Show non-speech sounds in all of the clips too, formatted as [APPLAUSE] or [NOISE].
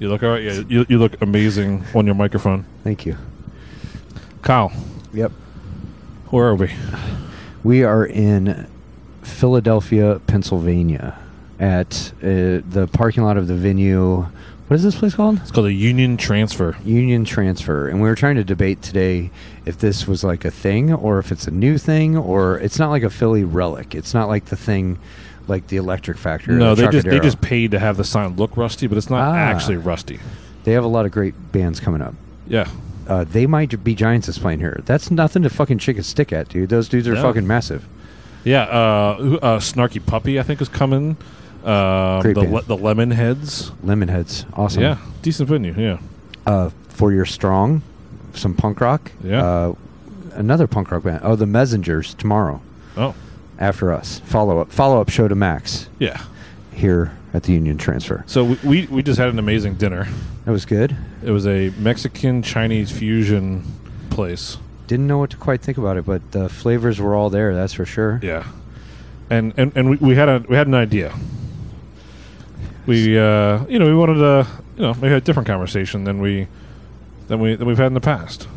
You look all right. Yeah, you, you look amazing on your microphone. Thank you. Kyle, Yep. where are we? We are in Philadelphia, Pennsylvania, at uh, the parking lot of the venue. What is this place called? It's called a union transfer. Union Transfer. And we were trying to debate today if this was like a thing or if it's a new thing or it's not like a Philly relic. It's not like the thing like the Electric Factory. No, the they just they just paid to have the sign look rusty, but it's not Ah. actually rusty. They have a lot of great bands coming up. Yeah, Uh, they might be Giants is playing here. That's nothing to fucking chick a stick at, dude. Those dudes are No. fucking massive. yeah. Uh, uh, Snarky Puppy, I think, is coming. Um, Great the le- the Lemon Heads. Lemonheads, awesome. Yeah, decent venue. Yeah, Uh, Four Year Strong, some punk rock. Yeah. Uh, another punk rock band. Oh, the Menzingers tomorrow oh after us. Follow up. Follow up show to Max yeah. here at the Union Transfer. So we, we we just had an amazing dinner. That was good. It was a Mexican Chinese fusion place. Didn't know what to quite think about it, but the flavors were all there. That's for sure. Yeah, and and, and we, we had a we had an idea. We uh, you know we wanted to you know maybe have a different conversation than we than we than we've had in the past.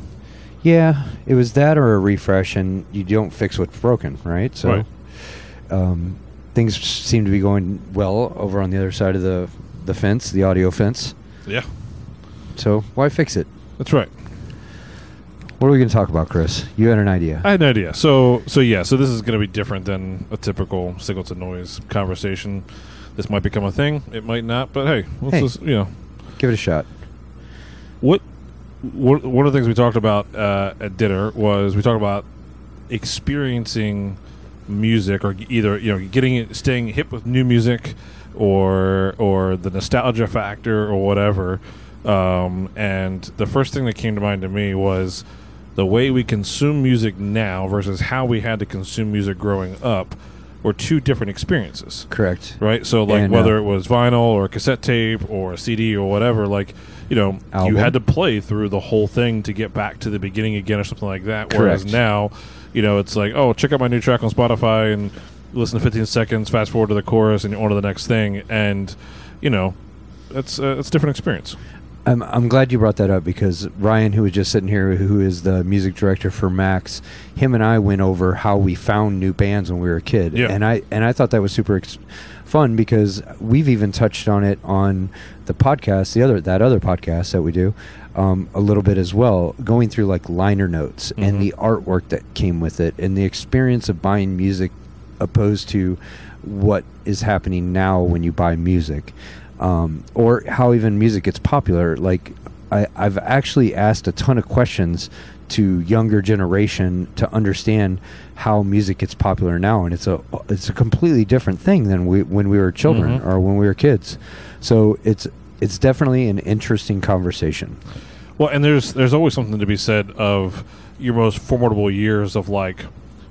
Yeah, it was that or a refresh, and you don't fix what's broken, right? So, Right. Um, things seem to be going well over on the other side of the the fence, the audio fence. Yeah, So why fix it? that's right. What are we going to talk about, Chris? You had an idea. I had an idea. So so yeah. So this is going to be different than a typical signal to noise conversation. This might become a thing. It might not. But hey, let's Hey. just you know Give it a shot. what. One of the things we talked about uh, at dinner was we talked about experiencing music or either you know getting staying hip with new music or or the nostalgia factor or whatever. Um, and the first thing that came to mind to me was the way we consume music now versus how we had to consume music growing up were two different experiences Correct. right? So like And, uh, whether it was vinyl or cassette tape or a CD or whatever, like you know, Album. you had to play through the whole thing to get back to the beginning again or something like that. Whereas Correct. now, you know, it's like, oh, check out my new track on Spotify and listen to 15 seconds, fast forward to the chorus, and you're on to the next thing, and you know, that's uh, it's a different experience. I'm, I'm glad you brought that up because Ryan, who was just sitting here, who is the music director for Max, him and I went over how we found new bands when we were a kid, Yeah. and I and I thought that was super ex- fun because we've even touched on it on the podcast, the other that other podcast that we do, um, a little bit as well, going through like liner notes Mhm. and the artwork that came with it, and the experience of buying music opposed to what is happening now when you buy music um, or how even music gets popular. Like I, i've actually asked a ton of questions to younger generation to understand how music gets popular now. And it's a it's a completely different thing than we when we were children Mhm. or when we were kids. So it's it's definitely an interesting conversation. Well, and there's there's always something to be said of your most formidable years of like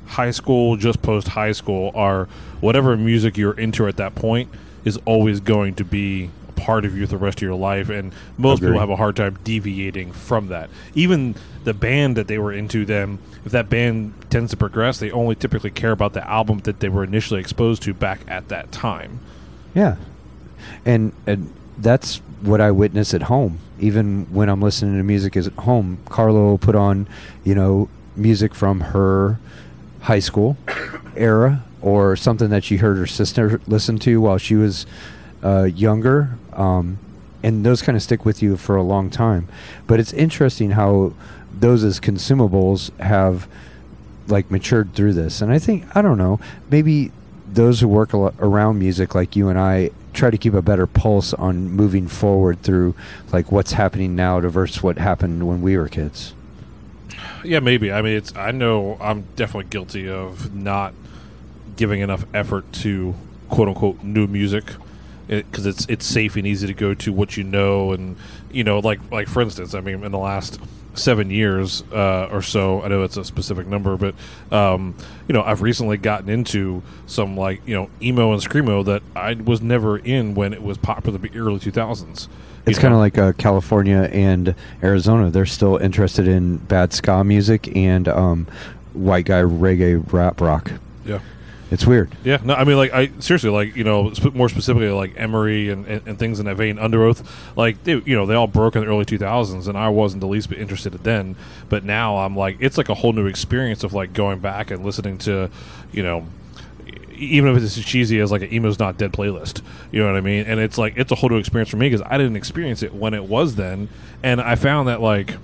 high school, just post high school, are whatever music you're into at that point is always going to be part of you the rest of your life, and most Agree. people have a hard time deviating from that. Even the band that they were into, them if that band tends to progress, they only typically care about the album that they were initially exposed to back at that time. Yeah, and and that's what I witness at home. Even when I'm listening to music is at home, Carlo will put on, you know, music from her high school era or something that she heard her sister listen to while she was uh, younger. Um, and those kind of stick with you for a long time. But it's interesting how those as consumables have like matured through this. And I think I don't know, maybe those who work around music like you and I try to keep a better pulse on moving forward through like what's happening now to versus what happened when we were kids. Yeah, maybe. I mean, it's. I know I'm definitely guilty of not giving enough effort to quote unquote new music because it's it's safe and easy to go to what you know and you know like like for instance, I mean, in the last seven years uh, or so, I know it's a specific number, but um, you know, I've recently gotten into some like you know emo and screamo that I was never in when it was popular in the early 2000s. It's kind of like uh, California and Arizona. They're still interested in bad ska music and um, white guy reggae rap rock. yeah. It's weird. Yeah, no, I mean, like, I seriously, like, you know, sp- more specifically, like Emery and, and, and things in that vein, Underoath, like, they, you know, they all broke in the early 2000s, and I wasn't the least bit interested then. But now I'm like, it's like a whole new experience of like going back and listening to, you know, even if it's as cheesy as like an emo's not dead playlist, you know what I mean? And it's like it's a whole new experience for me because I didn't experience it when it was then, and I found that like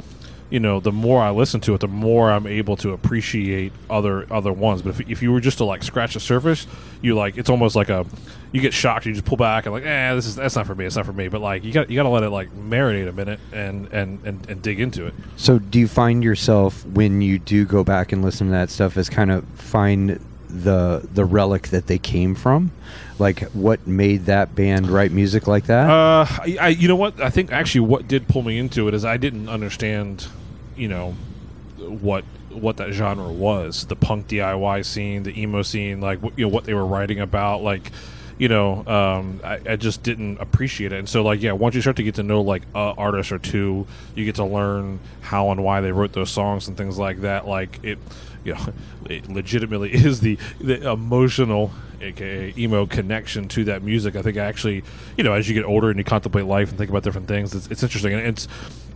you know, the more I listen to it, the more I'm able to appreciate other other ones. But if, if you were just to like scratch the surface, you like it's almost like a you get shocked. You just pull back and like, eh, this is that's not for me. It's not for me. But like you got you got to let it like marinate a minute and and and, and dig into it. So, do you find yourself when you do go back and listen to that stuff as kind of find the the relic that they came from? Like, what made that band write music like that? Uh, I, I you know what I think actually what did pull me into it is I didn't understand, you know, what what that genre was the punk DIY scene, the emo scene, like you know what they were writing about, like you know, um, I, I just didn't appreciate it. And so, like, yeah, once you start to get to know like a artist or two, you get to learn how and why they wrote those songs and things like that. Like it, you know, [LAUGHS] it legitimately is the the emotional, aka emo connection to that music. I think actually, you know, as you get older and you contemplate life and think about different things, it's, it's interesting. And it's,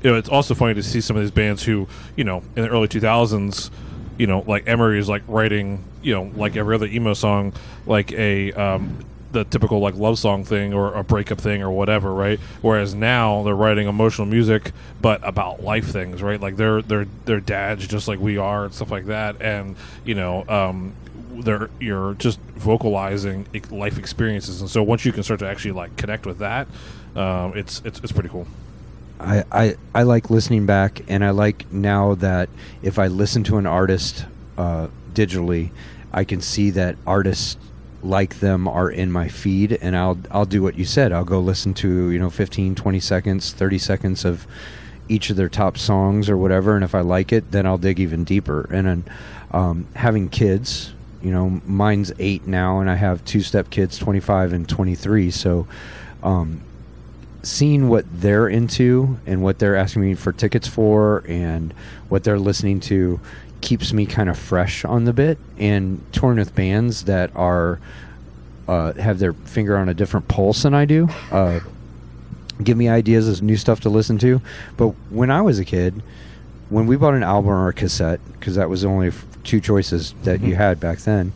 you know, it's also funny to see some of these bands who, you know, in the early two thousands you know, like Emery is like writing, you know, like every other emo song, like a um, the typical like love song thing or a breakup thing or whatever, right? Whereas now they're writing emotional music, but about life things, right? Like they're they're they're dads just like we are and stuff like that, and you know, um, they're you're just vocalizing life experiences, and so once you can start to actually like connect with that, um, it's it's it's pretty cool. I, I, I like listening back, and I like now that if I listen to an artist uh, digitally, I can see that artists like them are in my feed, and I'll I'll do what you said. I'll go listen to you know 15, 20 seconds, 30 seconds of each of their top songs or whatever, and if I like it, then I'll dig even deeper. And then um, having kids, you know, mine's eight now, and I have two step kids, 25 and 23, so. Um, seeing what they're into and what they're asking me for tickets for and what they're listening to keeps me kind of fresh on the bit and touring with bands that are uh, have their finger on a different pulse than I do uh, give me ideas of new stuff to listen to but when I was a kid when we bought an album or a cassette because that was the only two choices that you Mhm. had back then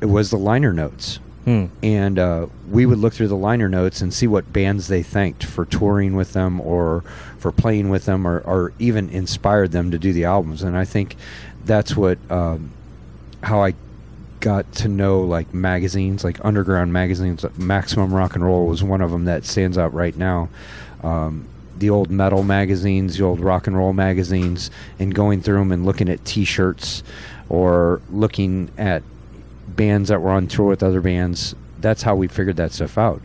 it was the liner notes Hmm. and uh, we would look through the liner notes and see what bands they thanked for touring with them or for playing with them or, or even inspired them to do the albums. And i think that's what um, how i got to know like magazines like underground magazines. Maximum rock and roll was one of them that stands out right now. Um, the old metal magazines the old rock and roll magazines and going through them and looking at t-shirts or looking at bands that were on tour with other bands. That's how we figured that stuff out.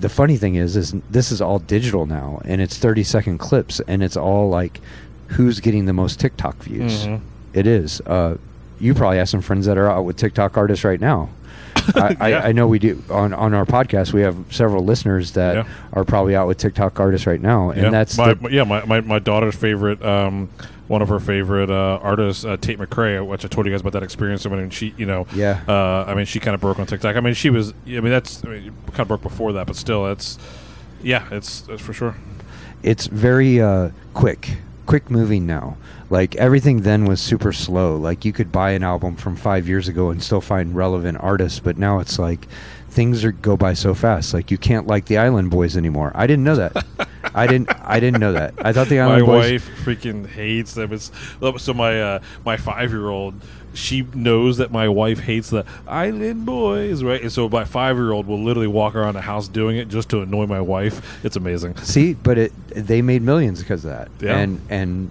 The funny thing is, is this is all digital now, and it's thirty second clips, and it's all like, who's getting the most TikTok views? Mhm. It is. Uh, you probably have some friends that are out with TikTok artists right now. [LAUGHS] I, Yeah. I, I know we do on on our podcast. We have several listeners that Yeah. are probably out with TikTok artists right now, and yeah. that's my, the, yeah my, my, my daughter's favorite um, one of her favorite uh, artists uh, Tate McRae which I told you guys about that experience. I mean she you know Yeah. uh, I mean she kind of broke on TikTok. I mean she was I mean that's I mean, kind of broke before that but still it's yeah it's, it's for sure. It's very uh, quick quick moving now. Like everything then was super slow. Like you could buy an album from five years ago and still find relevant artists but now it's like things are go by so fast like you can't like the island boys anymore i didn't know that i didn't i didn't know that i thought the my island boys My wife freaking hates them. It's so my uh, my five year old. She knows that my wife hates the Island Boys, right? And so my five year old will literally walk around the house doing it just to annoy my wife. It's amazing. See, but it they made millions because of that. Yeah. And and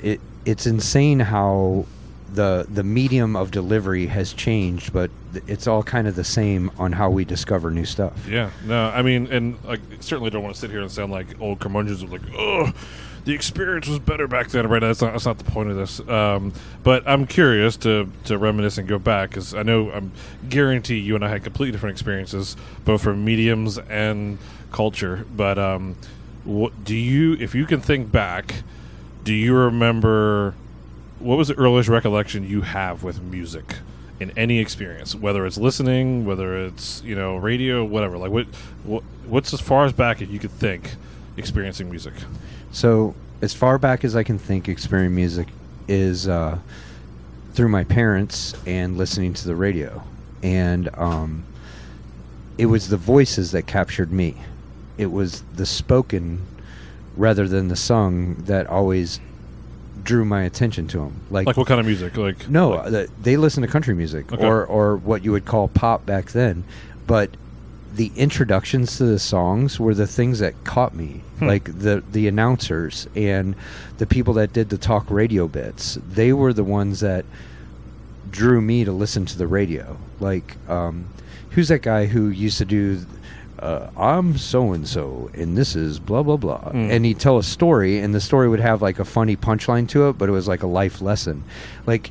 it it's insane how the the medium of delivery has changed, but it's all kind of the same on how we discover new stuff. Yeah, no, I mean, and like certainly don't want to sit here and sound like old curmudgeons of like, oh, the experience was better back then. Right? That's not that's not the point of this. Um, but I'm curious to to reminisce and go back because I know I'm guarantee you and I had completely different experiences, both from mediums and culture. But um, what do you, if you can think back, do you remember what was the earliest recollection you have with music? in any experience, whether it's listening, whether it's you know radio, whatever. Like what, what what's as far as back as you could think experiencing music? So as far back as I can think, experiencing music is uh, through my parents and listening to the radio, and um, it was the voices that captured me. It was the spoken rather than the sung that always drew my attention to them. Like, Like what kind of music? Like no, like- uh, they listen to country music Okay. or or what you would call pop back then, but the introductions to the songs were the things that caught me. Hmm. Like the the announcers and the people that did the talk radio bits. They were the ones that drew me to listen to the radio. Like um, who's that guy who used to do uh, I'm so and so, and this is blah blah blah, Mm. and he'd tell a story, and the story would have like a funny punchline to it, but it was like a life lesson. Like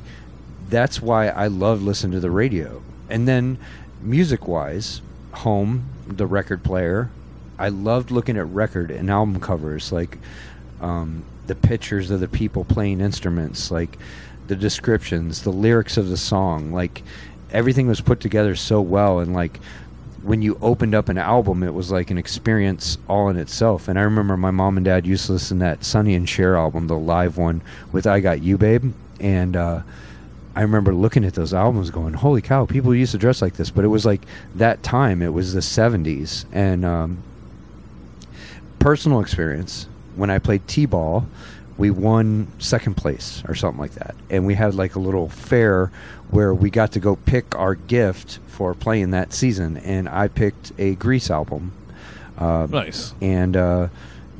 that's why I love listening to the radio. And then music wise, home, the record player, I loved looking at record and album covers, like um, the pictures of the people playing instruments, like the descriptions, the lyrics of the song, like everything was put together so well and like when you opened up an album it was like an experience all in itself. And i remember my mom and dad used to listen to that sonny and cher album the live one with i got you babe. And uh, i remember looking at those albums going holy cow people used to dress like this. But it was like that time it was the 70s and um, personal experience when I played t-ball, we won second place or something like that, and we had like a little fair where we got to go pick our gift for playing that season, and I picked a Grease album. Uh, nice. and uh,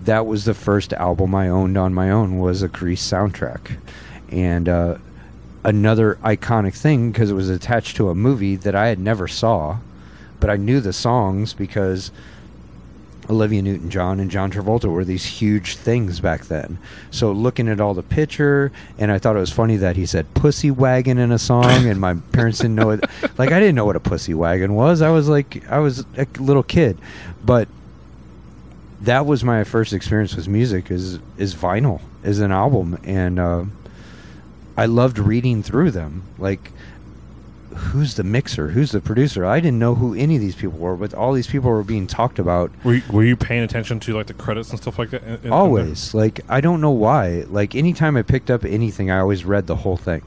that was the first album I owned on my own was a Grease soundtrack, and uh, another iconic thing because it was attached to a movie that I had never saw, but I knew the songs because Olivia Newton-John and John Travolta were these huge things back then. So looking at all the picture, and I thought it was funny that he said "pussy wagon" in a song, and my [LAUGHS] parents didn't know it. Like I didn't know what a pussy wagon was. I was like I was a little kid, but that was my first experience with music is is vinyl is an album and uh, I loved reading through them like who's the mixer? Who's the producer? I didn't know who any of these people were but all these people were being talked about. Were you, were you paying attention to like the credits and stuff like that? in- in- in there? always. Like I don't know why. Like anytime I picked up anything I always read the whole thing.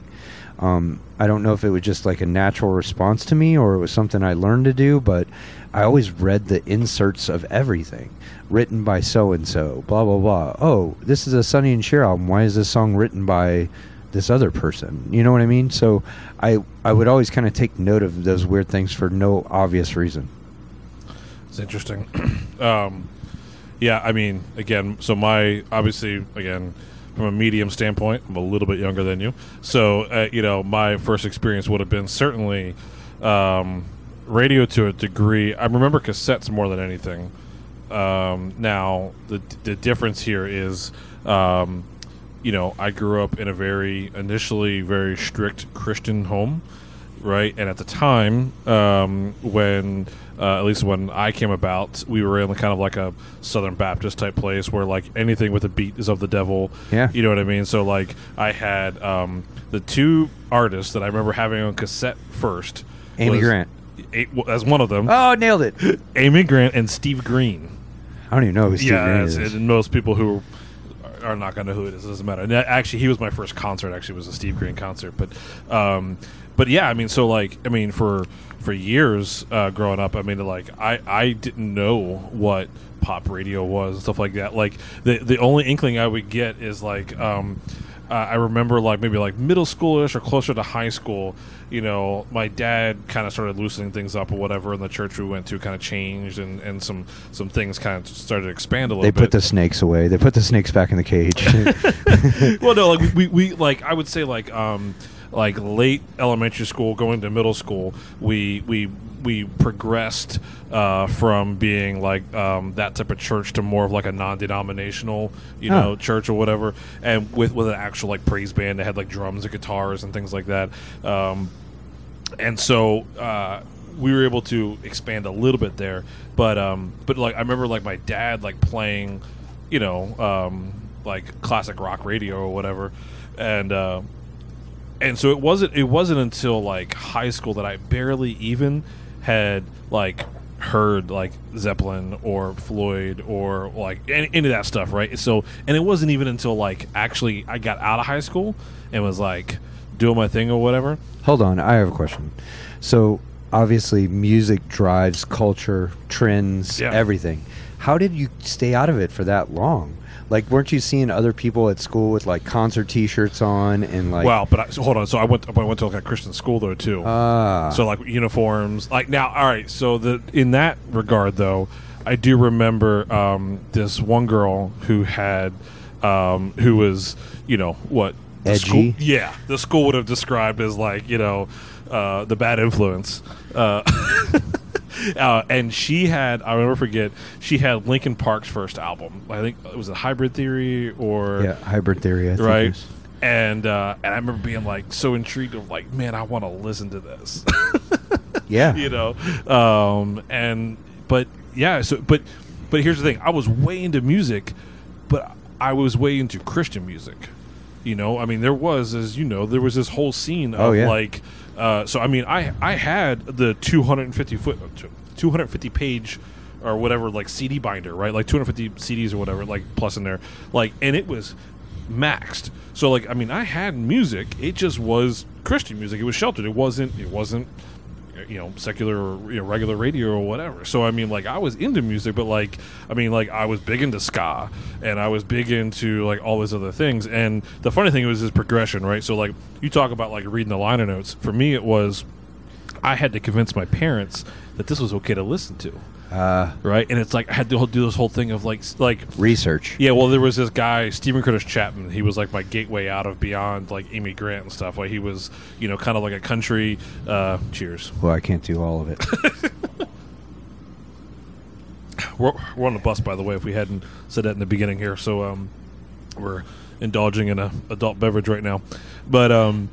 Um, I don't know if it was just like a natural response to me or it was something I learned to do but I always read the inserts of everything. Written by so and so blah blah blah. Oh this is a Sonny and Cher album. Why is this song written by this other person you know what I mean so I I would always kind of take note of those weird things for no obvious reason It's interesting. [CLEARS THROAT] um, yeah, I mean, again, so my obviously, again, from a medium standpoint, I'm a little bit younger than you. So, uh, you know, my first experience would have been certainly um, radio to a degree. I remember cassettes more than anything. Um, now, the the difference here is, um, you know, I grew up in a very initially very strict Christian home right? And at the time, um, when uh, at least when I came about, we were in the kind of like a Southern Baptist type place where like anything with a beat is of the devil. Yeah. you know what I mean. So like I had um, the two artists that I remember having on cassette first. Amy was- Grant a- well, as one of them, oh nailed it [LAUGHS] Amy Grant and Steve Green. I don't even know who Steve yeah, Green is and most people who are not going to know who it is. It doesn't matter. And actually, he was my first concert. Actually, was a Steve Green concert. But, um, but yeah, I mean, so like, I mean, for for years uh, growing up, I mean, like, I I didn't know what pop radio was and stuff like that. Like, the the only inkling I would get is like. Um, uh, I remember like maybe like middle schoolish or closer to high school. You know, my dad kind of started loosening things up or whatever, and the church we went to kind of changed, and, and some some things kind of started to expand a little bit. They bit. put the snakes away. They put the snakes back in the cage. [LAUGHS] well, no, like we, we like I would say like um like late elementary school going to middle school, we we we progressed uh, from being like um, that type of church to more of like a non-denominational, you know, church or whatever, and with with an actual like praise band that had like drums and guitars and things like that. Um, and so uh, we were able to expand a little bit there. But um, but like I remember like my dad like playing, you know, um, like classic rock radio or whatever, and uh, and so it wasn't it wasn't until like high school that I barely even had like heard like Zeppelin or Floyd or like any, any of that stuff, right? So, and it wasn't even until like actually I got out of high school and was like doing my thing or whatever. Hold on, I have a question. So obviously, music drives culture, trends, Yeah. everything. How did you stay out of it for that long? Like, weren't you seeing other people at school with like concert T-shirts on and like? wow, but I, so hold on. So I went I went to like a Christian school though too. Ah, so like uniforms like now all right so the in that regard though i do remember um, this one girl who had um, who was you know what the Edgy? school, yeah the school would have described as like you know uh, the bad influence uh, [LAUGHS] [LAUGHS] uh, and she had i'll never forget she had linkin park's first album. I think it was a hybrid theory or yeah, hybrid theory. I think right? and uh, and i remember being like so intrigued of like man i want to listen to this. [LAUGHS] Yeah, [LAUGHS] you know? Um and but yeah so but but here's the thing. I was way into music but i was way into christian music. You know? I mean there was as you know there was this whole scene of Oh, yeah. like uh so i mean i i had the 250 foot 250 page or whatever like cd binder right? Like 250 cds or whatever like plus in there. Like and it was maxed. So like i mean i had music. It just was christian music. It was sheltered. It wasn't it wasn't you know secular or you know, regular radio or whatever. So i mean like i was into music but like i mean like i was big into ska and i was big into like all these other things. And the funny thing was this progression right? So like you talk about like reading the liner notes. For me it was i had to convince my parents that this was okay to listen to uh, right and it's like i had to do this whole thing of like like research. yeah, well, there was this guy, Steven Curtis Chapman. He was like my gateway out of beyond like Amy Grant and stuff. Like he was, you know, kind of like a country. Uh, cheers. Well, I can't do all of it. [LAUGHS] We're, we're on the bus, by the way. If we hadn't said that in the beginning here, so um, we're indulging in a adult beverage right now. But um,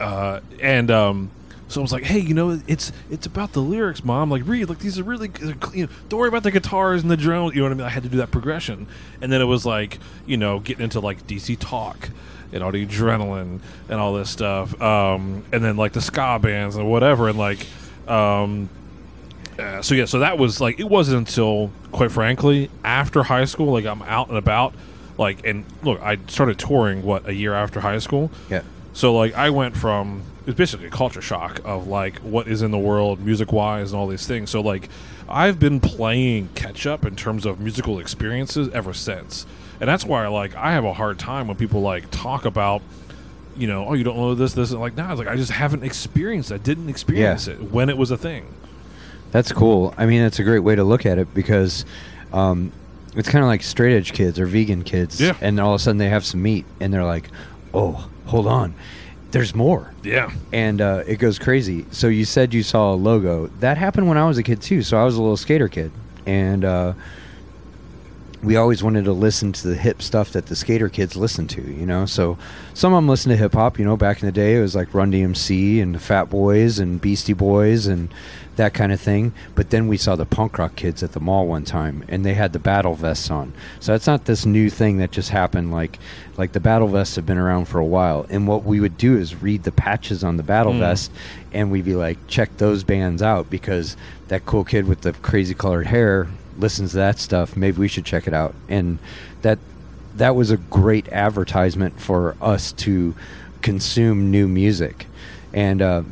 uh, and um, so I was like, hey, you know, it's it's about the lyrics, mom. Like, read, like these are really, you know, don't worry about the guitars and the drums. You know what I mean? I had to do that progression, and then it was like, you know, getting into like DC talk and Audio Adrenaline and all this stuff, um, and then like the ska bands and whatever, and like. Um, uh, so yeah, so that was like it wasn't until, quite frankly, after high school, like I'm out and about, like and look, I started touring what a year after high school. yeah, So like I went from it's basically a culture shock of like what is in the world music wise and all these things. So like I've been playing catch up in terms of musical experiences ever since, and that's why like I have a hard time when people like talk about. You know, oh, you don't know this, this, and like, nah, it's like I just haven't experienced. I didn't experience it when it was a thing. That's cool. I mean, it's a great way to look at it because um, it's kind of like straight edge kids or vegan kids. Yeah. And all of a sudden they have some meat and they're like, oh, hold on. There's more. Yeah, And uh, it goes crazy. So you said you saw a logo. That happened when I was a kid too. So I was a little skater kid. And uh, we always wanted to listen to the hip stuff that the skater kids listened to, you know. So some of them listened to hip hop, you know. Back in the day, it was like Run DMC and the Fat Boys and Beastie Boys and that kind of thing. But then we saw the punk rock kids at the mall one time, and they had the battle vests on. So it's not this new thing that just happened. Like, like the battle vests have been around for a while. And what we would do is read the patches on the battle Mm. vest, and we'd be like, check those bands out because that cool kid with the crazy colored hair listens to that stuff. Maybe we should check it out. And that that was a great advertisement for us to consume new music, and uh,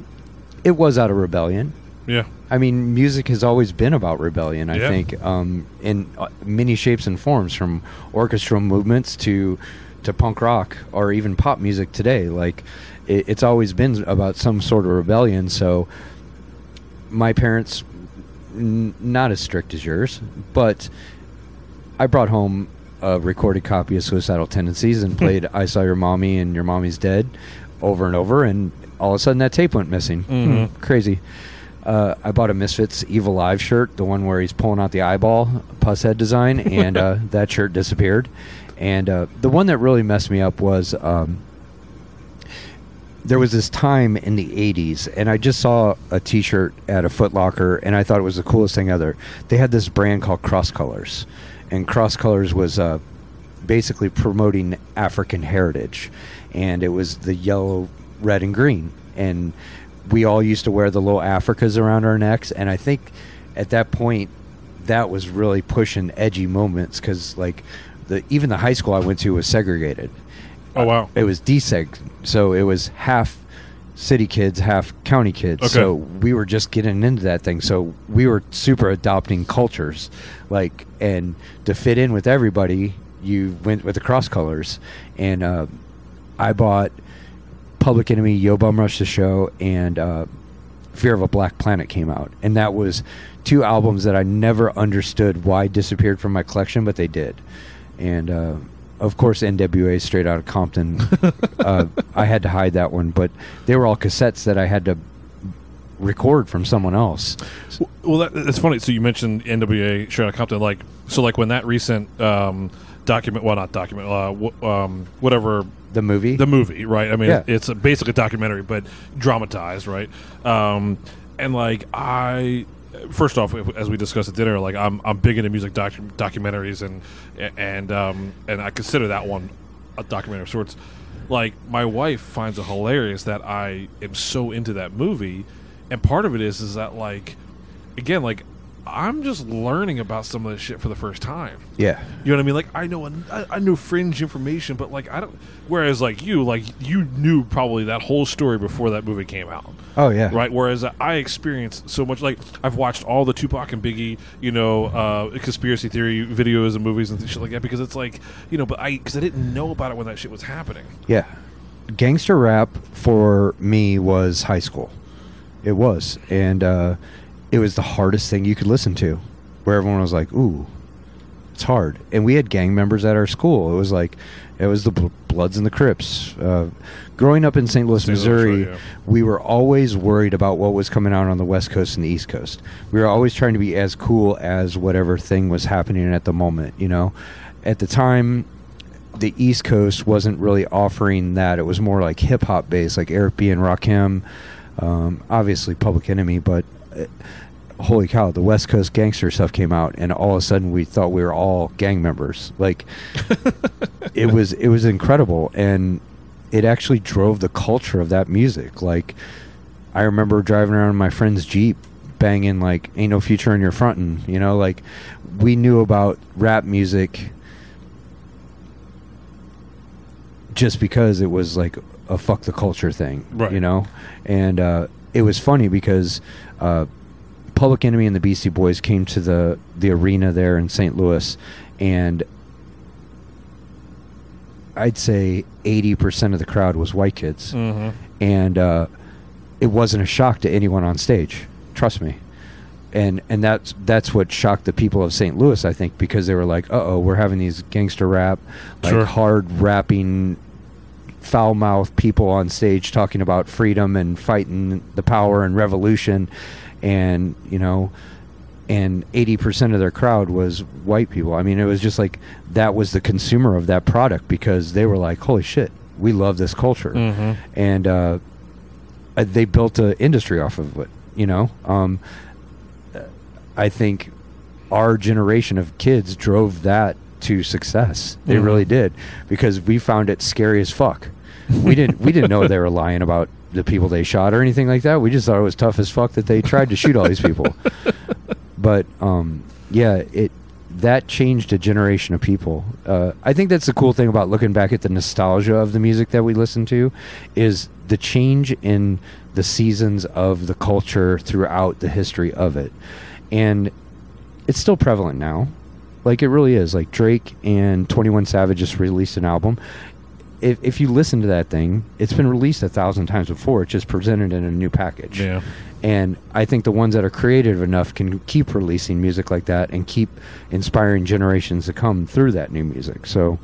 it was out of rebellion. yeah, I mean, music has always been about rebellion. I Yeah. think um, in uh, many shapes and forms, from orchestral movements to to punk rock or even pop music today. Like it, it's always been about some sort of rebellion. So my parents, n- not as strict as yours, but I brought home a recorded copy of Suicidal Tendencies and [LAUGHS] played "I Saw Your Mommy" and "Your Mommy's Dead" over and over, and all of a sudden that tape went missing. Mhm. Hmm, crazy. Uh, I bought a Misfits Evil Live shirt, the one where he's pulling out the eyeball, pus head design, and uh, [LAUGHS] that shirt disappeared. And uh, the one that really messed me up was um, there was this time in the 80s, and I just saw a t shirt at a Foot Locker, and I thought it was the coolest thing ever. They had this brand called Cross Colors, and Cross Colors was uh, basically promoting African heritage, and it was the yellow red and green, and we all used to wear the little Africas around our necks. And I think at that point, that was really pushing edgy moments because like the even the high school I went to was segregated. Oh wow. It was deseg, so it was half city kids, half county kids. Okay. So we were just getting into that thing. So we were super adopting cultures, like and to fit in with everybody, you went with the cross colors. And uh, I bought Public Enemy, Yo Bum Rush the Show, and uh, Fear of a Black Planet came out, and that was two albums that I never understood why disappeared from my collection, but they did. And uh, of course, NWA Straight Out of Compton. [LAUGHS] uh, I had to hide that one, but they were all cassettes that I had to record from someone else. Well, that, that's funny. So you mentioned NWA Straight Outta Compton, like so, like when that recent um, document, well, not document, uh, w- um, whatever The movie, the movie, right? I mean, Yeah. it's a basically a documentary, but dramatized, right? Um, and like I, first off, as we discussed at dinner, like I'm I'm big into music docu- documentaries, and and um, and I consider that one a documentary of sorts. Like my wife finds it hilarious that I am so into that movie, and part of it is is that like, again, like I'm just learning about some of this shit for the first time. yeah, You know what I mean? Like I know I, I know fringe information, but like I don't. Whereas like you, like you knew probably that whole story before that movie came out, oh yeah, right? Whereas I experienced so much. Like I've watched all the Tupac and Biggie, you know, uh, conspiracy theory videos and movies and shit like that because it's like you know, but I because I didn't know about it when that shit was happening. Yeah. Gangster rap for me was high school. It was. And uh, it was the hardest thing you could listen to, where everyone was like, ooh, it's hard. And we had gang members at our school. It was like, it was the Bl- Bloods and the Crips. Uh, growing up in St. Louis, St. Louis, Missouri, right, yeah. we were always worried about what was coming out on the West Coast and the East Coast. We were always trying to be as cool as whatever thing was happening at the moment, you know? At the time, the East Coast wasn't really offering that. It was more like hip hop based, like Eric B. and Rakim, um, obviously Public Enemy, but uh, holy cow, the West Coast gangster stuff came out, and all of a sudden we thought we were all gang members. Like [LAUGHS] it was, it was incredible, and it actually drove the culture of that music. Like I remember driving around in my friend's Jeep banging like ain't no future in your frontin', you know, like we knew about rap music just because it was like a fuck the culture thing, Right. you know? And uh, it was funny because uh, Public Enemy and the Beastie Boys came to the, the arena there in St. Louis, and I'd say 80% of the crowd was white kids Mm-hmm. and uh, it wasn't a shock to anyone on stage. Trust me. And and that's that's what shocked the people of St. Louis, I think, because they were like, "Uh oh, we're having these gangster rap, like Sure. hard rapping, foul mouth people on stage talking about freedom and fighting the power and revolution, and you know." And eighty percent of their crowd was white people. I mean, it was just like that was the consumer of that product because they were like, "Holy shit, we love this culture." Mm-hmm. and uh, uh, they built an industry off of it. You know, um, I think our generation of kids drove that to success. They Mhm. really did because we found it scary as fuck. We didn't we didn't know they were lying about the people they shot or anything like that. We just thought it was tough as fuck that they tried to shoot all these people. [LAUGHS] But um, yeah, it that changed a generation of people. Uh, I think that's the cool thing about looking back at the nostalgia of the music that we listen to, is the change in the seasons of the culture throughout the history of it, and it's still prevalent now. Like it really is. Like Drake and Twenty One Savage just released an album. If if you listen to that thing, it's been released a thousand times before. It's just presented in a new package Yeah. and I think the ones that are creative enough can keep releasing music like that and keep inspiring generations to come through that new music. So,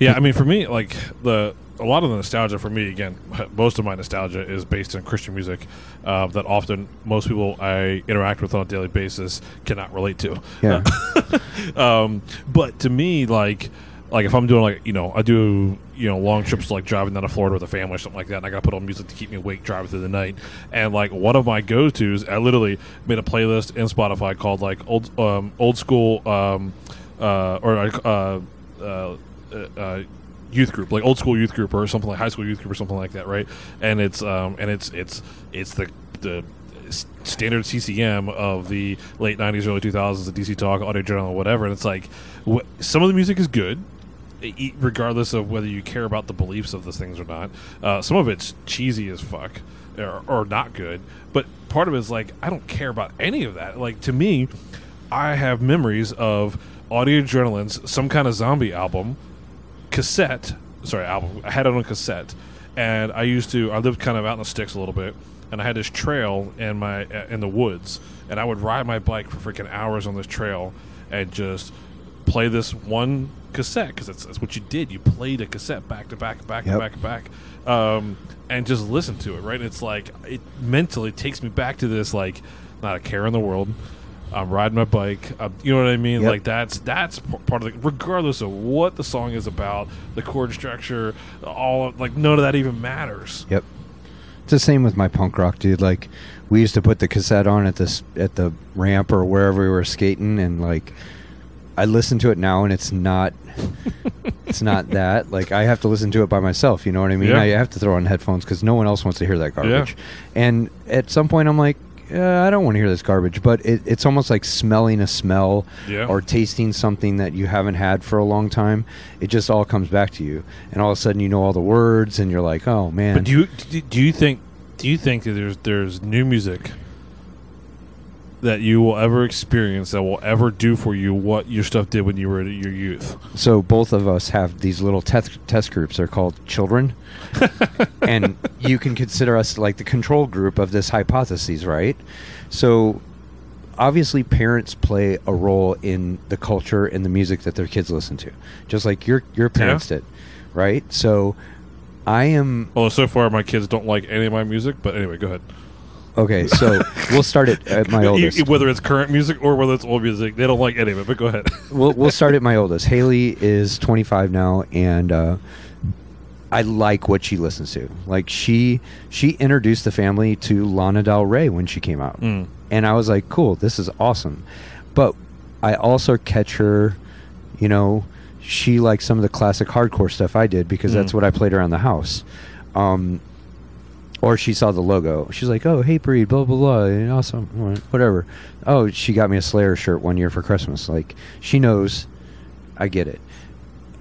Yeah, I mean, for me, like the a lot of the nostalgia for me, again, most of my nostalgia is based in Christian music uh, that often most people I interact with on a daily basis cannot relate to. yeah, [LAUGHS] um, but to me, like, like if I'm doing like you know I do you know long trips like driving down to Florida with a family or something like that, and I got to put on music to keep me awake driving through the night. And like one of my go tos, I literally made a playlist in Spotify called like old um, old school um, uh, or uh, uh, uh, uh, youth group, like old school youth group or something like high school youth group or something like that, right? And it's um and it's it's it's the the standard CCM of the late '90s, early 2000s, the DC Talk, Audio Adrenaline, whatever. And it's like wh- some of the music is good, regardless of whether you care about the beliefs of those things or not. Uh, some of it's cheesy as fuck or, or not good, but part of it is like I don't care about any of that. Like to me, I have memories of Audio Adrenaline's some kind of zombie album cassette. Sorry, album. I had it on cassette, and I used to. I lived kind of out in the sticks a little bit, and I had this trail in my uh, in the woods, and I would ride my bike for freaking hours on this trail, and just play this one cassette because that's, that's what you did. You played a cassette back to back, back to Yep. back to back, um, and just listen to it. Right? And it's like it mentally takes me back to this like not a care in the world. I'm riding my bike. I'm, you know what I mean? Yep. Like that's that's part of the. Regardless of what the song is about, the chord structure, all of- like none of that even matters. Yep. It's the same with my punk rock, dude. Like, we used to put the cassette on at this at the ramp or wherever we were skating, and like, I listen to it now, and it's not, it's not [LAUGHS] that. Like, I have to listen to it by myself. You know what I mean? Yeah. I have to throw on headphones because no one else wants to hear that garbage. Yeah. And at some point, I'm like. Uh, I don't want to hear this garbage, but it, it's almost like smelling a smell Yeah. or tasting something that you haven't had for a long time. It just all comes back to you, and all of a sudden you know all the words, and you're like, "Oh man!" But do you do- do you think do you think that there's there's new music that you will ever experience that will ever do for you what your stuff did when you were in your youth? So both of us have these little test test groups. They're called children, [LAUGHS] and you can consider us like the control group of this hypothesis, right? So obviously, parents play a role in the culture and the music that their kids listen to, just like your your parents did, right? So I am Well, so far my kids don't like any of my music, but anyway, go ahead. Okay. So we'll start it at my [LAUGHS] E- oldest. whether it's current music or whether it's old music, they don't like any of it. But go ahead. [LAUGHS] we'll we'll start at my oldest. Haley is 25 now, and uh, I like what she listens to. Like she she introduced the family to Lana Del Rey when she came out, Mm. and I was like, cool, this is awesome. But I also catch her, you know, she likes some of the classic hardcore stuff I did because that's Mm. what I played around the house. Um, or she saw the logo. She's like, "Oh, hey, breed, blah blah blah, and awesome, right, whatever." Oh, she got me a Slayer shirt one year for Christmas. Like, she knows, I get it.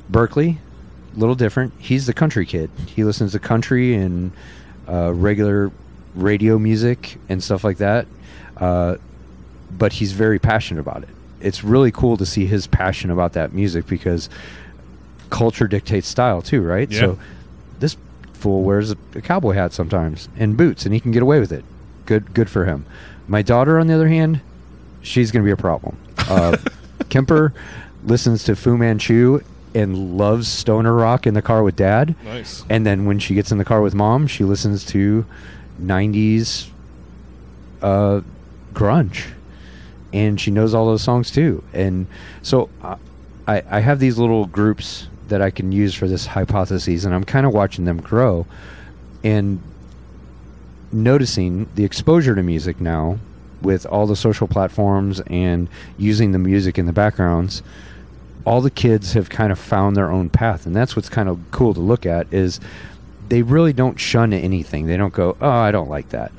Berkeley, little different. He's the country kid. He listens to country and uh, regular radio music and stuff like that. Uh, but he's very passionate about it. It's really cool to see his passion about that music because culture dictates style too, right? Yeah. So this fool wears a, a cowboy hat sometimes and boots, and he can get away with it. Good, good for him. My daughter, on the other hand, she's going to be a problem. Uh, [LAUGHS] Kemper listens to Fu Manchu and loves stoner rock in the car with dad. Nice. And then when she gets in the car with mom, she listens to 90s uh, grunge. And she knows all those songs too. And so uh, I, I have these little groups that I can use for this hypothesis, and I'm kind of watching them grow and noticing the exposure to music now with all the social platforms and using the music in the backgrounds all the kids have kind of found their own path and that's what's kind of cool to look at is they really don't shun anything. They don't go oh i don't like that.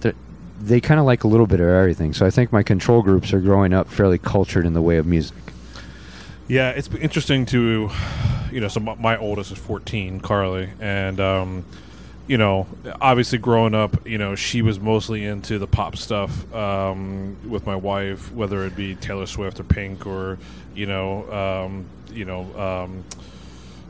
They're, they kind of like a little bit of everything. So i think my control groups are growing up fairly cultured in the way of music Yeah, it's interesting to, you know, so my, my oldest is 14, Carly, and, um, you know, obviously growing up, you know, she was mostly into the pop stuff um, with my wife, whether it be Taylor Swift or Pink or, you know, um, you know, um,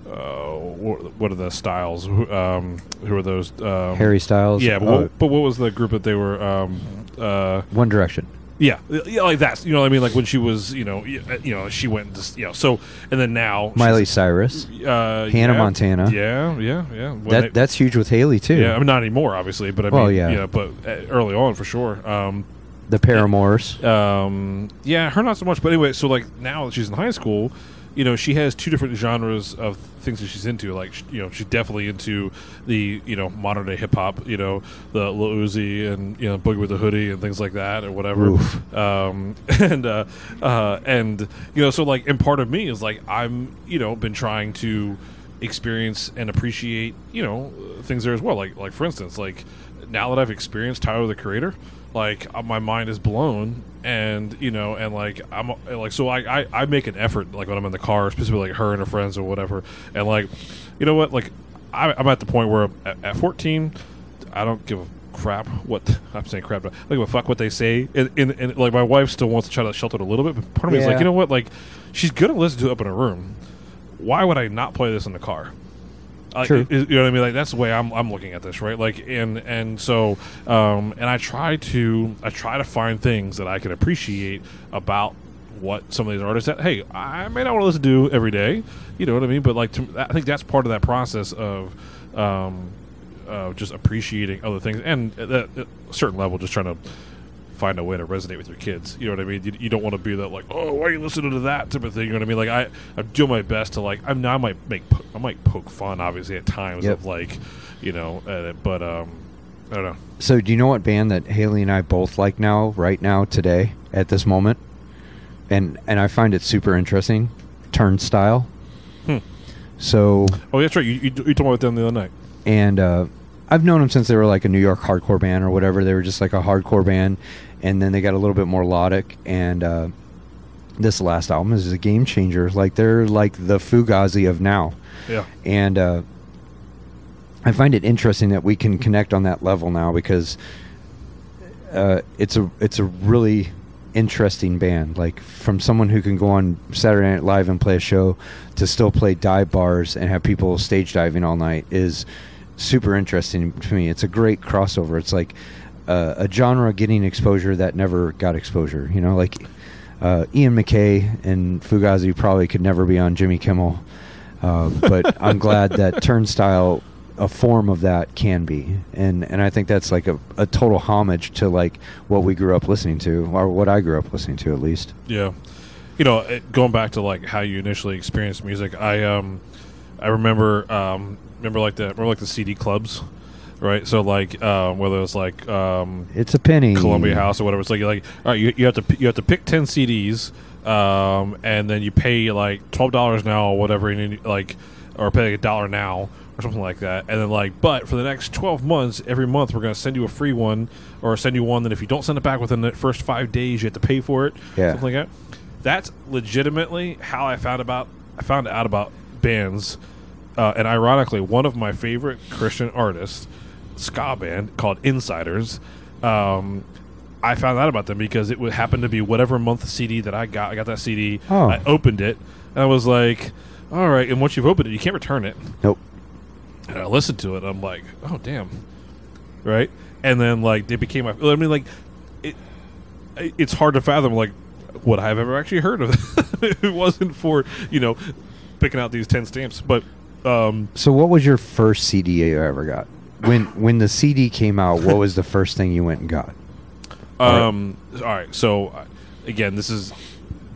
uh, what are the styles? Who, um, who are those? Um, harry styles Yeah, but, uh, what, but what was the group that they were? Um, uh, one direction yeah, yeah, like that. You know what I mean? Like when she was, you know, uh, you know, she went, and just, you know. So and then now, miley she's- cyrus uh, Hannah yeah, Montana. Yeah, yeah, yeah. When that they- that's huge with haley too yeah. I mean, not anymore, obviously, but I Well, mean, yeah. you know, but uh, early on for sure. Um, the paramours um, yeah, her not so much. But anyway, so like now that she's in high school, you know, she has two different genres of things that she's into. Like, you know, she's definitely into the you know modern day hip hop. You know, the Lil Uzi and you know Boogie with the Hoodie and things like that or whatever. Um, [LAUGHS] and uh, uh, and you know, so like, and part of me is like, I'm you know been trying to experience and appreciate you know things there as well. Like like for instance, like now that I've experienced Tyler the Creator, like uh, my mind is blown and you know and like i'm like so I, I i make an effort like when i'm in the car specifically like her and her friends or whatever. And like you know what? Like I, i'm at the point where at, at 14 i don't give a crap what [LAUGHS] i'm saying crap but I don't give a fuck what they say. And, and, and like my wife still wants to try to shelter it a little bit but part of me is like you know what? Like she's gonna listen to it up in her room. Why would i not play this in the car like, True. You know what I mean? Like that's the way I'm, I'm looking at this, right? Like, and and so, um, and I try to I try to find things that I can appreciate about what some of these artists that hey I may not want to listen to every day, you know what I mean? But like, to, I think that's part of that process of. Um, uh, just appreciating other things, and at a certain level, just trying to find a way to resonate with your kids. You know what I mean? You, you don't want to be that like, oh, why are you listening to that type of thing? You know what I mean? Like I, I do my best to like. I'm now I might make I might poke fun, obviously at times Yep. of like, you know, uh, but um, I don't know. So, do you know what band that Haley and I both like now, right now, today, at this moment? And and I find it super interesting. Turnstile. Hmm. So, Oh, that's right. You you, you told me about them the other night. and uh, I've known them since they were like a New York hardcore band or whatever. They were just like a hardcore band, and then they got a little bit more melodic. And uh, this last album is a game changer. Like they're like the Fugazi of now. Yeah. and uh, I find it interesting that we can connect on that level now because uh, it's a it's a really interesting band. Like from someone who can go on Saturday Night Live and play a show to still play dive bars and have people stage diving all night is super interesting to me. It's a great crossover. It's like uh, a genre getting exposure that never got exposure. You know, like uh, Ian MacKaye and Fugazi probably could never be on Jimmy Kimmel. Uh, but [LAUGHS] I'm glad that Turnstile, a form of that, can be, and and I think that's like a, a total homage to like what we grew up listening to, or what I grew up listening to at least. Yeah, you know, it- going back to like how you initially experienced music, I um, I remember um, remember like the remember like the CD clubs, right? So like um, whether it's like um, It's a penny. Columbia House or whatever, it's like you're like all right, you, you have to p- you have to pick ten CDs, um, and then you pay like twelve dollars now or whatever, and you, like or pay like a dollar now or something like that, and then like but for the next twelve months, every month we're gonna send you a free one or send you one that if you don't send it back within the first five days, you have to pay for it, Yeah. something like that. That's legitimately how I found about I found out about bands, uh, and ironically, one of my favorite Christian artists, ska band called Insyderz. Um, I found out about them because it would happen to be whatever month CD that I got. I got that CD. Oh. I opened it, and I was like, "All right." And once you've opened it, you can't return it. Nope. And I listened to it. And I'm like, "Oh, damn!" Right? And then like they became my. I mean, like it. It's hard to fathom like would I have ever actually heard of it [LAUGHS] it wasn't for you know picking out these ten stamps. But um, So, what was your first CD you ever got? When when the CD came out, what was the [LAUGHS] first thing you went and got? All right. Um, all right. So uh, again, this is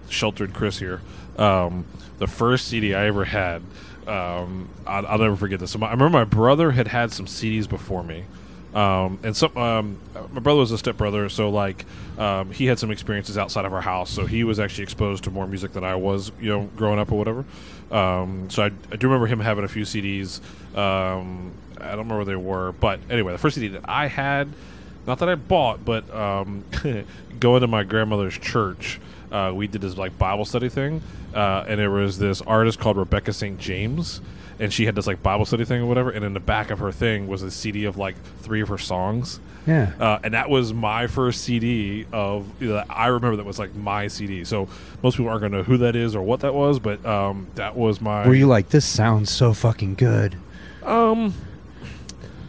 sheltered Chris here. Um, the first CD I ever had, um, I'll, I'll never forget this. So my, I remember my brother had had some CDs before me. Um, and some, um, my brother was a stepbrother, so like um, he had some experiences outside of our house, so he was actually exposed to more music than I was, you know, growing up or whatever. Um, so I, I do remember him having a few CDs. Um, I don't remember where they were, but anyway, the first CD that I had not that I bought, but um, [LAUGHS] going to my grandmother's church, uh, we did this like Bible study thing, uh, and there was this artist called Rebecca St. James, and she had this like Bible study thing or whatever, and in the back of her thing was a CD of like three of her songs, Yeah. uh, and that was my first CD of you know, I remember that was like my CD. So most people aren't going to know who that is or what that was, but um, that was my. Were you like, this sounds so fucking good? Um,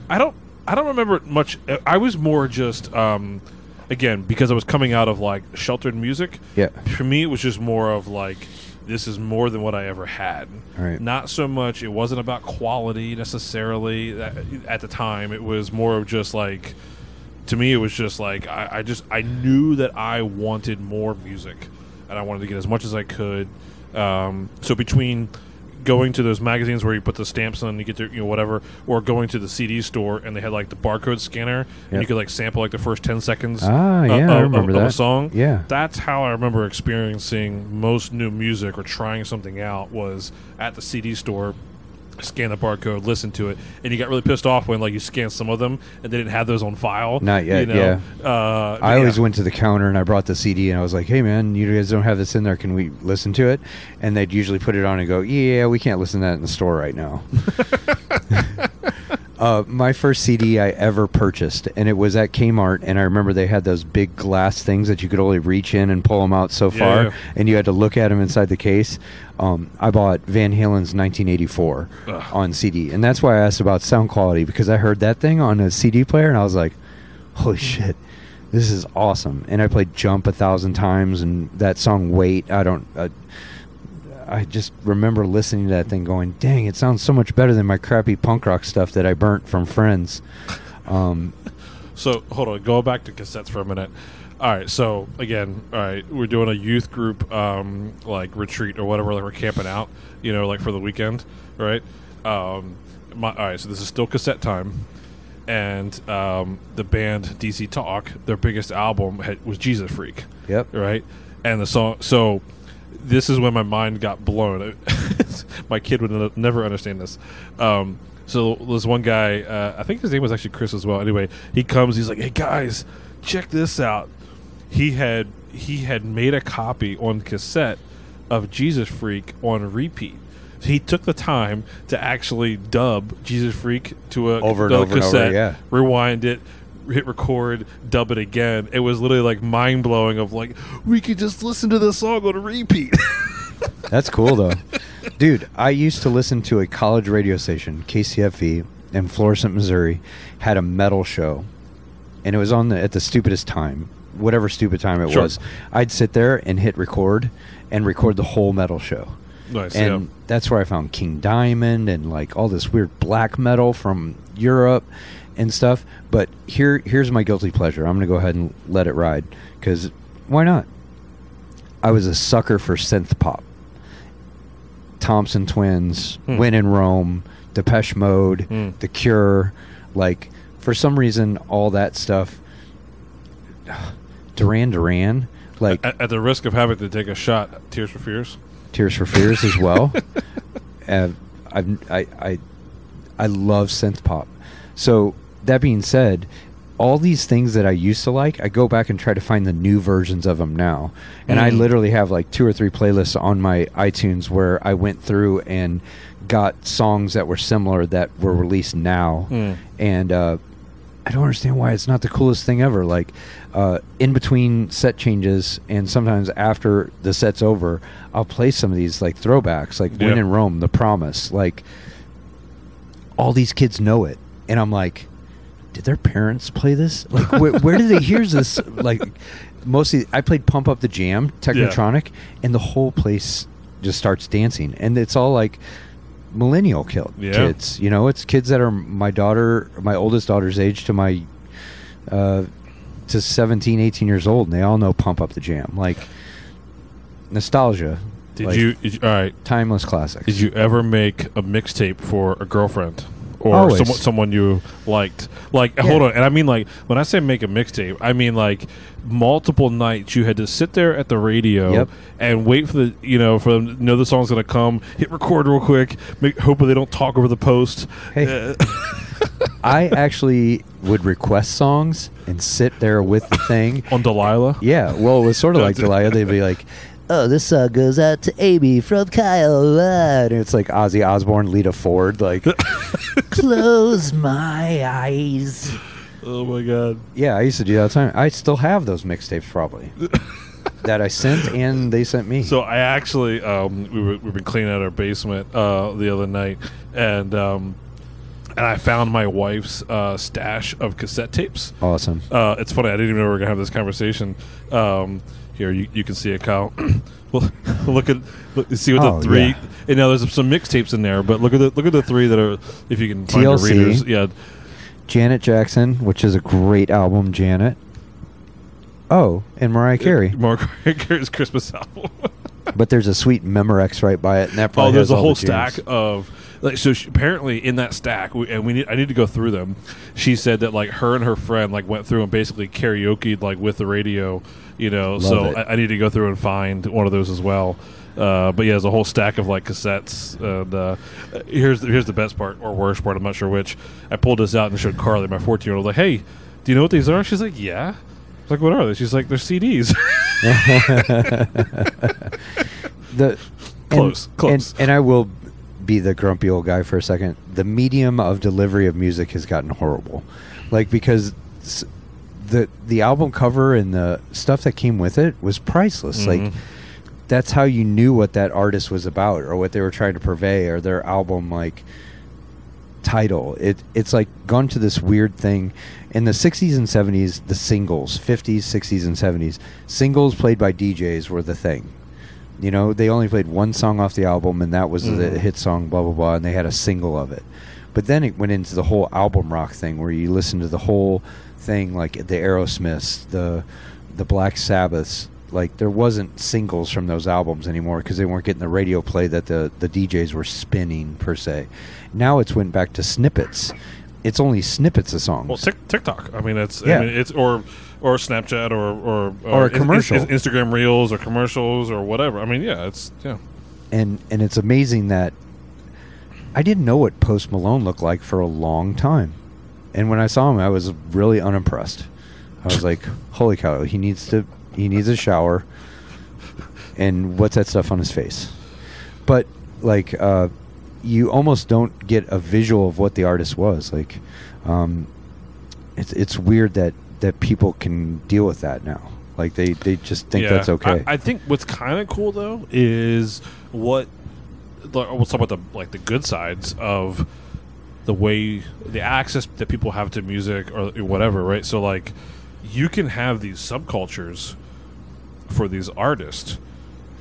I don't. I don't remember much. I was more just, um, again, because I was coming out of like sheltered music. Yeah. For me, it was just more of like, this is more than what I ever had. Right. Not so much. It wasn't about quality necessarily. At the time, it was more of just like, to me, it was just like I, I just I knew that I wanted more music, and I wanted to get as much as I could. Um, so between going to those magazines where you put the stamps on, and you get their you know whatever, or going to the CD store and they had like the barcode scanner, and Yep. you could like sample like the first ten seconds. Ah, yeah, I of- of- remember of a that. song. Yeah. That's how I remember experiencing most new music or trying something out was at the CD store scan the barcode, listen to it, and you got really pissed off when like you scanned some of them and they didn't have those on file. Not yet, You know? yeah. Uh, I always yeah. went to the counter and I brought the CD and I was like, "Hey man, you guys don't have this in there. Can we listen to it?" And they'd usually put it on and go, "Yeah, we can't listen to that in the store right now." [LAUGHS] [LAUGHS] uh, my first CD I ever purchased, and it was at Kmart, and I remember they had those big glass things that you could only reach in and pull them out so far, yeah. and you had to look at them inside the case. Um, I bought Van Halen's 1984 Ugh. on CD, and that's why I asked about sound quality because I heard that thing on a CD player, and I was like, "Holy shit!" This is awesome, and I played "Jump" a thousand times, and that song "Wait." I don't, uh, I just remember listening to that thing, going, "Dang, it sounds so much better than my crappy punk rock stuff that I burnt from friends." Um, [LAUGHS] So hold on, go back to cassettes for a minute. All right, so again, all right, we're doing a youth group um, like retreat or whatever, like we're camping out, you know, like for the weekend, right? Um, my, all right, so this is still cassette time, and um, the band DC Talk, their biggest album had, was Jesus Freak, yep. right? And the song, so this is when my mind got blown. [LAUGHS] my kid would ne- never understand this. Um, so this one guy, uh, I think his name was actually Chris as well. Anyway, he comes. He's like, "Hey guys, check this out." He had he had made a copy on cassette of Jesus Freak on repeat. So he took the time to actually dub Jesus Freak to a Over and over and over, cassette, yeah. rewind it, hit record, dub it again. It was literally like mind blowing. Of like, we could just listen to this song on a repeat. [LAUGHS] That's cool though, dude. I used to listen to a college radio station, KCFV, in Florissant, Missouri, had a metal show, and it was on the at the stupidest time, whatever stupid time it Sure. was. I'd sit there and hit record and record the whole metal show. nice. and yeah. that's where I found King Diamond and like all this weird black metal from Europe and stuff. But here, here's my guilty pleasure. I'm gonna go ahead and let it ride because why not? I was a sucker for synth pop. Thompson Twins, Hmm. When in Rome, Depeche Mode, Hmm. The Cure, like for some reason all that stuff. Duran Duran, like at, at the risk of having to take a shot, Tears for Fears. Tears for Fears as well. [LAUGHS] uh, I've, I I I love synth pop. So that being said, all these things that I used to like, I go back and try to find the new versions of them now. And I Mm. literally have like two or three playlists on my iTunes where I went through and got songs that were similar that were released now. Mm. And uh, I don't understand why it's not the coolest thing ever. Like uh, in between set changes and sometimes after the set's over, I'll play some of these like throwbacks, like Win Yeah. in Rome, The Promise. Like all these kids know it, and I'm like, did their parents play this? Like where, where did they hear this? [LAUGHS] Like mostly, I played Pump Up the Jam, Technotronic, and the whole place just starts dancing, and it's all like millennial kill Yeah. kids. You know, it's kids that are my daughter, my oldest daughter's age to my uh, to 17, 18 years old, and they all know Pump Up the Jam. Like nostalgia. Did like, you? Did you- all right. timeless classics? Did you ever make a mixtape for a girlfriend or someone someone you liked? Like, Yeah. hold on. And I mean, like, when I say make a mixtape, I mean like multiple nights you had to sit there at the radio Yep. and wait for the you know for them to know the song's gonna come. Hit record real quick. Make, hopefully they don't talk over the post. Hey. Uh, [LAUGHS] I actually would request songs and sit there with the thing. [LAUGHS] on Delilah. Yeah, well, it was sort of like Delilah. They'd be like, "Oh, this song goes out to Amy from Kyle," uh," and it's like Ozzy Osbourne, Lita Ford, like, [LAUGHS] "Close my eyes." Oh my god. Yeah, I used to do that all the time. I still have those mixtapes, probably [LAUGHS] that I sent and they sent me. So I actually um, we were, we've been cleaning out our basement uh, the other night, and um, and I found my wife's uh, stash of cassette tapes. awesome. Uh, it's funny. I didn't even know we were gonna have this conversation. Um, here, you, you can see it, Kyle. [CLEARS THROAT] well, [LAUGHS] look at look, see what Oh, the three. yeah. And now there's some mixtapes in there, but look at the look at the three that are. If you can find your readers, yeah. Janet Jackson, which is a great album, Janet. Oh, and Mariah Carey. [LAUGHS] Mark Carey's Christmas album. [LAUGHS] But there's a sweet Memorex right by it, and that probably Oh, there's a whole the stack of like. So she, apparently, in that stack, we, and we need, I need to go through them. She said that like her and her friend like went through and basically karaokeed like with the radio. You know, Love so. I, I need to go through and find one of those as well. Uh, but yeah, there's a whole stack of like cassettes. And uh, here's the, here's the best part or worst part. I'm not sure which. I pulled this out and showed Carly, my 14 year old. Like, hey, do you know what these are? She's like, yeah. I was like, what are they? She's like, they're CDs. [LAUGHS] the Close, and, close. And, and I will be the grumpy old guy for a second. The medium of delivery of music has gotten horrible, like because the the album cover and the stuff that came with it was priceless. Like Mhm. that's how you knew what that artist was about or what they were trying to purvey or their album like title. It it's like gone to this weird thing. In the 60s and 70s, the singles, 50s, 60s and 70s, singles played by DJs were the thing. You know, they only played one song off the album and that was the Mhm. hit song blah blah blah and they had a single of it. But then it went into the whole album rock thing where you listen to the whole thing like the Aerosmiths, the the Black Sabbaths, like there wasn't singles from those albums anymore because they weren't getting the radio play that the the DJs were spinning per se. Now it's went back to snippets. It's only snippets of songs. Well, Tik TikTok. I mean, it's Yeah. I mean, it's or or Snapchat or or Or a in- in- commercial. in- Instagram Reels or commercials or whatever. I mean, yeah, it's yeah. and and it's amazing that I didn't know what Post Malone looked like for a long time, and when I saw him, I was really unimpressed. I was like, "Holy cow! He needs to he needs a shower." And what's that stuff on his face? But like, uh, you almost don't get a visual of what the artist was like. Um, it's it's weird that that people can deal with that now. Like they they just think Yeah. that's okay. I, I think what's kind of cool though is what let's talk about the like the good sides of the way the access that people have to music or whatever, right? So like you can have these subcultures for these artists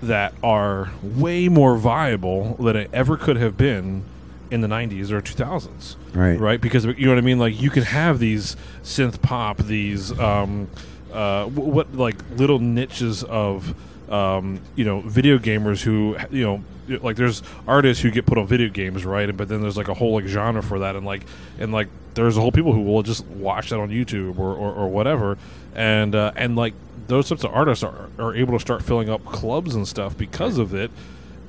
that are way more viable than it ever could have been in the 90s or 2000s right. right? Because you know what I mean. Like you can have these synth pop, these um, uh, what like little niches of um, you know video gamers who you know like there's artists who get put on video games, right? But then there's like a whole like genre for that, and like and like there's a whole people who will just watch that on YouTube or or, or whatever, and uh, and like those types of artists are, are able to start filling up clubs and stuff because of it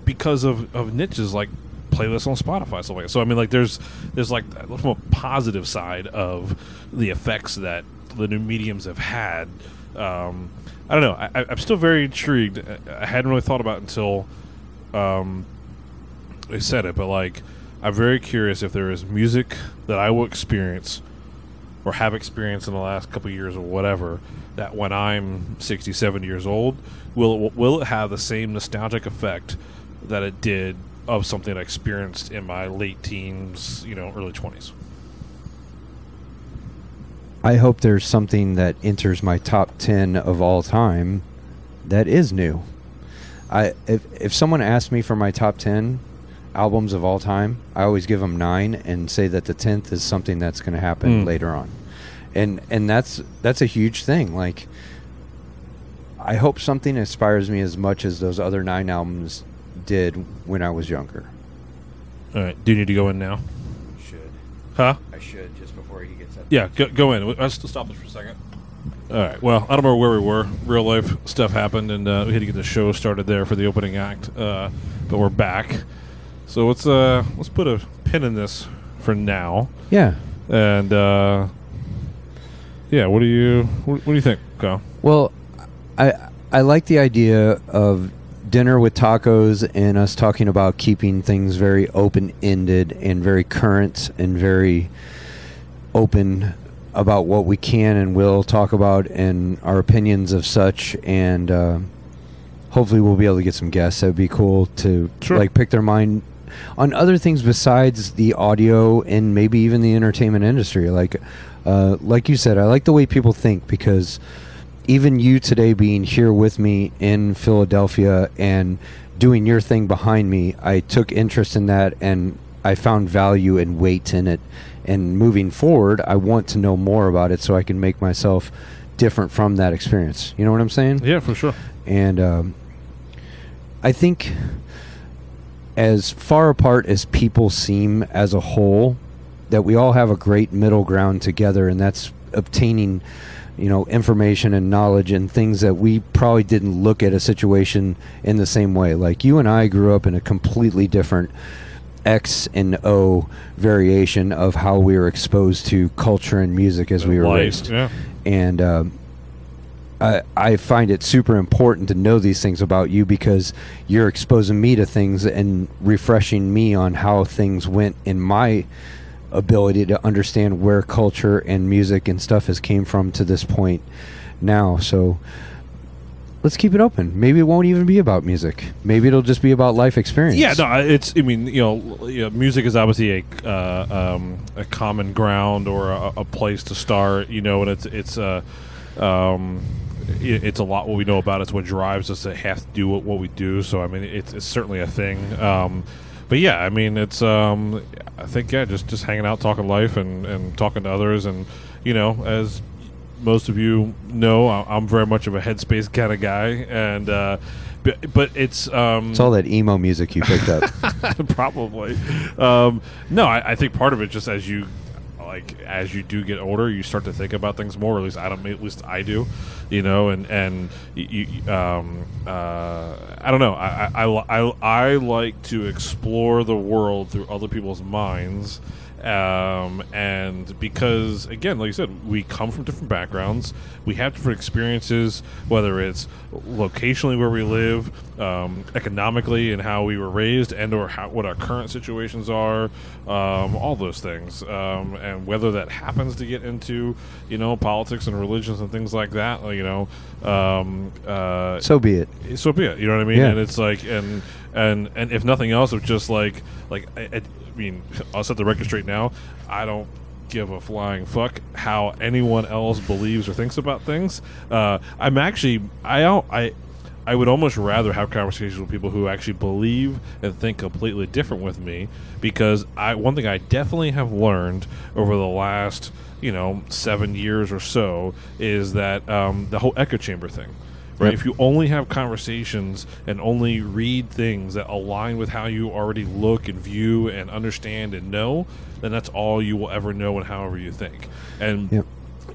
because of, of niches like playlists on Spotify, stuff like. So I mean, like there's there's like from a positive side of the effects that the new mediums have had. Um, I don't know. I, I- I'm still very intrigued. I- I hadn't really thought about it until um, they said it, but like I'm very curious if there is music that I will experience or have experienced in the last couple years or whatever that when I'm 67 years old will will it have the same nostalgic effect that it did of something I experienced in my late teens, you know, early 20s. I hope there's something that enters my top 10 of all time that is new. I if if someone asks me for my top 10 albums of all time, I always give them 9 and say that the 10th is something that's going to happen Mm. later on. And and that's that's a huge thing. Like I hope something inspires me as much as those other 9 albums did when I was younger. All right, do you need to go in now? Should. Huh? I should just before he gets up. Yeah, go, go in. Let's stop this for a second. All right. Well, I don't remember where we were. Real life stuff happened, and uh, we had to get the show started there for the opening act. Uh, but we're back. So let's uh, let's put a pin in this for now. Yeah. And uh, yeah, what do you what, what do you think, Kyle? Well, I I like the idea of dinner with tacos and us talking about keeping things very open ended and very current and very open about what we can and will talk about and our opinions of such and uh, hopefully we'll be able to get some guests. That would be cool to Sure. like pick their mind on other things besides the audio and maybe even the entertainment industry. Like uh, like you said i like the way people think because even you today being here with me in philadelphia and doing your thing behind me i took interest in that and i found value and weight in it and moving forward i want to know more about it so i can make myself different from that experience you know what i'm saying Yeah, for sure. and um, I think as far apart as people seem as a whole, that we all have a great middle ground together, and that's obtaining, you know, information and knowledge and things that we probably didn't look at a situation in the same way. Like you and I grew up in a completely different X and O variation of how we were exposed to culture and music as we were Life, raised. Yeah. And um, I, I find it super important to know these things about you because you're exposing me to things and refreshing me on how things went in my ability to understand where culture and music and stuff has came from to this point now. So let's keep it open. Maybe it won't even be about music. Maybe it'll just be about life experience. Yeah, no, it's. I mean, you know, music is obviously a uh, um, a common ground or a, a place to start. You know, and it's it's uh, um, it, it's a lot what we know about. It's what drives us to have to do what, what we do. So I mean, it's, it's certainly a thing. Um, but yeah, I mean, it's. Um, I think yeah, just just hanging out, talking life, and and talking to others, and you know, as most of you know, I- I'm very much of a headspace kind of guy, and uh, but, but it's um, It's all that emo music you picked up. [LAUGHS] probably. Um, no, I, I think part of it just as you like as you do get older, you start to think about things more. At least I don't. At least I do. You know, and and you, um, uh, I don't know. I, I, I, I like to explore the world through other people's minds. Um, and because again, like you said, we come from different backgrounds, we have different experiences, whether it's locationally where we live, um, economically and how we were raised, and or how, what our current situations are, um, all those things, um, and whether that happens to get into you know politics and religions and things like that, you know, um, uh, so be it. so be it. You know what I mean? Yeah. And it's like, and and and if nothing else, it's just like, like I, I mean, [LAUGHS] I'll set the record straight now. I don't give a flying fuck how anyone else believes or thinks about things. Uh, I'm actually, I don't, I. I would almost rather have conversations with people who actually believe and think completely different with me because I one thing I definitely have learned over the last you know seven years or so is that um, the whole echo chamber thing right? If you only have conversations and only read things that align with how you already look and view and understand and know, then that's all you will ever know and however you think. And Yep.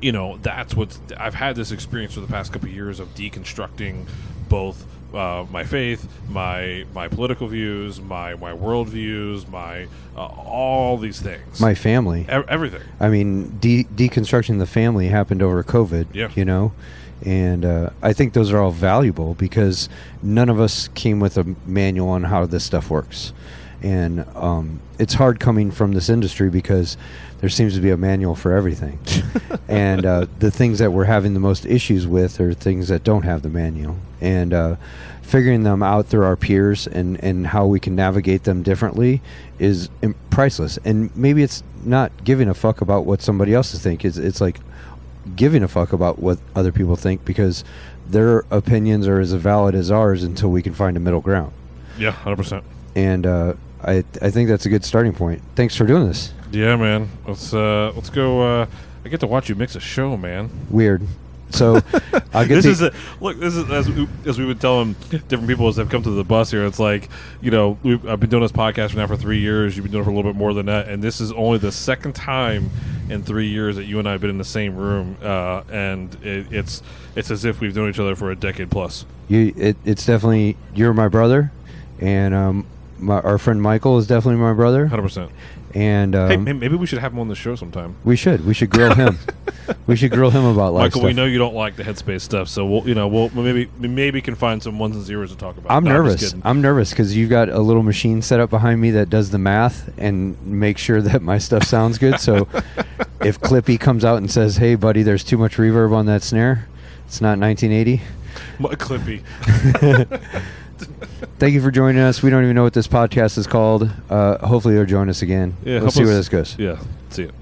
you know, that's what I've had this experience for the past couple of years of deconstructing both uh, my faith, my my political views, my my world views, my uh, all these things, My family. E- everything. I mean, de- deconstructing the family happened over COVID. Yeah. You know, and uh, I think those are all valuable because none of us came with a manual on how this stuff works, and um, it's hard coming from this industry because there seems to be a manual for everything, [LAUGHS] and uh, the things that we're having the most issues with are things that don't have the manual, and uh, figuring them out through our peers and and how we can navigate them differently is priceless. And maybe it's not giving a fuck about what somebody else is think. It's it's like giving a fuck about what other people think because their opinions are as valid as ours until we can find a middle ground. Yeah, hundred percent. And uh, I I think that's a good starting point. Thanks for doing this. Yeah, man. Let's uh let's go. uh I get to watch you mix a show, man. Weird. So [LAUGHS] I'll get this is a, look. This is as, we, as we've been telling different people as they've come to the bus here. It's like you know we've, I've been doing this podcast for now for three years. You've been doing it for a little bit more than that, and this is only the second time in three years that you and I have been in the same room, uh, and it, it's it's as if we've known each other for a decade plus. you. It, it's definitely you're my brother, and um, my, our friend Michael is definitely my brother. Hundred percent. And um, Hey, may- maybe we should have him on the show sometime. we should we should grill him. [LAUGHS] we should grill him about life Michael, we stuff. know you don't like the headspace stuff, so we'll you know we'll maybe we maybe can find some ones and zeros to talk about. I'm No, just nervous. kidding. I'm nervous because you've got a little machine set up behind me that does the math and make sure that my stuff sounds good. So [LAUGHS] if Clippy comes out and says, "Hey, buddy, there's too much reverb on that snare," it's not 1980. My Clippy. [LAUGHS] Thank you for joining us. We don't even know what this podcast is called. Uh, hopefully, you'll join us again. Yeah, Let's see where this goes. Yeah, see it.